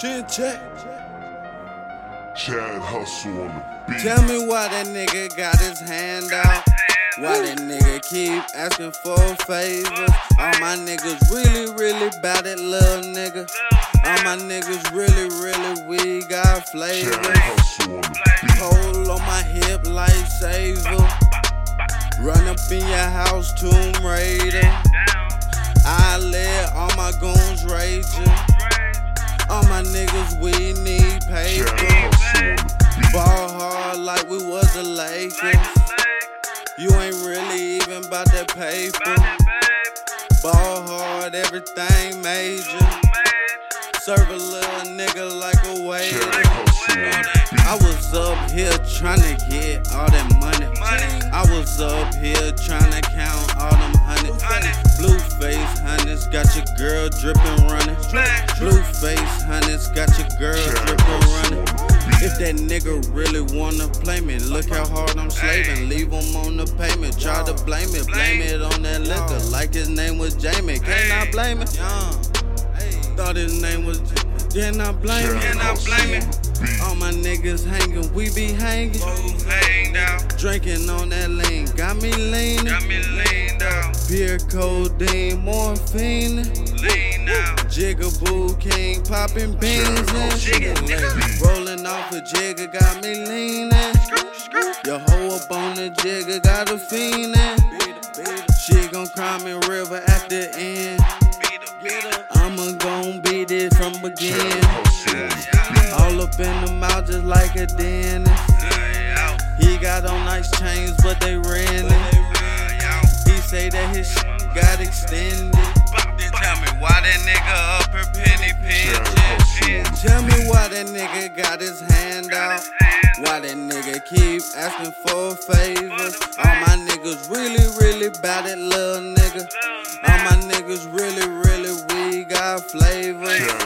Chin check. Chad Hustle on the beat. Tell me why that nigga got his hand out. Why that nigga keep asking for favors? All my niggas really, really bout it, little nigga. All my niggas really, really, we got flavor. Chad Hustle on. Pole on my hip, lifesaver. Run up in your house, Tomb Raider. I let all my goons raging. All my niggas, we need paper. Ball hard like we was the Lakers. You ain't really even about that paper. Ball hard, everything major. Serve a little nigga like a waiter. I was up here trying to get all that money. Dripping running. Blue face hundreds got your girl Chad dripping running. on the beat. If that nigga really wanna play me, look how hard I'm slaving. Leave him on the payment, try to blame it, blame it on that liquor, like his name was Jamie. Can I blame it? Thought his name was. Can I blame it? Hustle on the beat. All my niggas hanging, we be hanging. Drinking on that lean, got me leaning. Beer, codeine, morphine. Jigaboo king, popping beans in. Rolling off a jigger, got me leaning. Your hoe up on the jigger, got a fiendin'. She gon' cry me river at the end. I'ma gon' beat it from begin. Hustle on the beat. All up in the mouth just like a dentist. He got on nice chains, but they ran it. He say that his got extended. Keep asking for favors. All my niggas really, really bout it, little nigga. All my niggas really, really, we got flavor.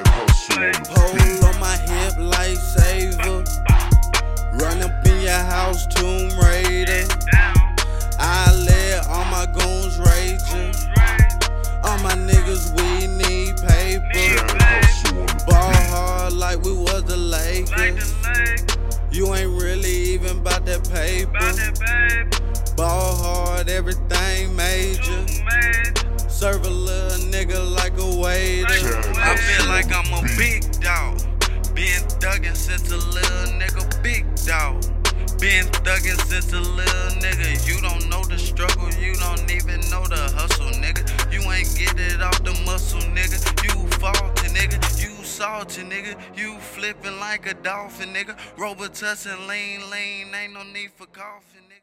Hard, everything major. Serve a little nigga like a waiter. I feel like I'm a big dog. Been thuggin' since a little nigga, big dog. Been thuggin' since a little nigga. You don't know the struggle, you don't even know the hustle, nigga. You ain't get it off the muscle, nigga. You faulty, nigga. You salty, nigga. You flippin' like a dolphin, nigga. Robitussin' lean, lean. Ain't no need for coughing, nigga.